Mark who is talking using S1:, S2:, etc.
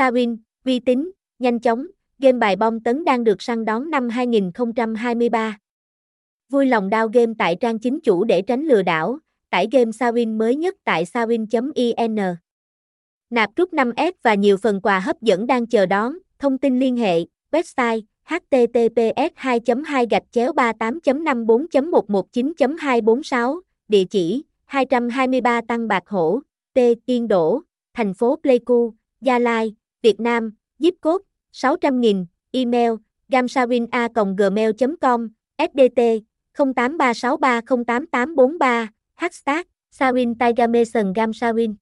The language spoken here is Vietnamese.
S1: Sawin, uy tín, nhanh chóng, game bài bom tấn đang được săn đón năm 2023. Vui lòng đao game tại trang chính chủ để tránh lừa đảo, tải game Sawin mới nhất tại sawin.in. Nạp rút 5S và nhiều phần quà hấp dẫn đang chờ đón, thông tin liên hệ, website https 2 2 gạch chéo 38 54 119 246 địa chỉ 223 Tăng Bạc Hổ, T. Tiên Đỗ, thành phố Pleiku, Gia Lai, Việt Nam, zip code 600.000, email gamsawin.gmail.com, sdt 0836308843, hashtag Sawin Tiger Mason Gamsawin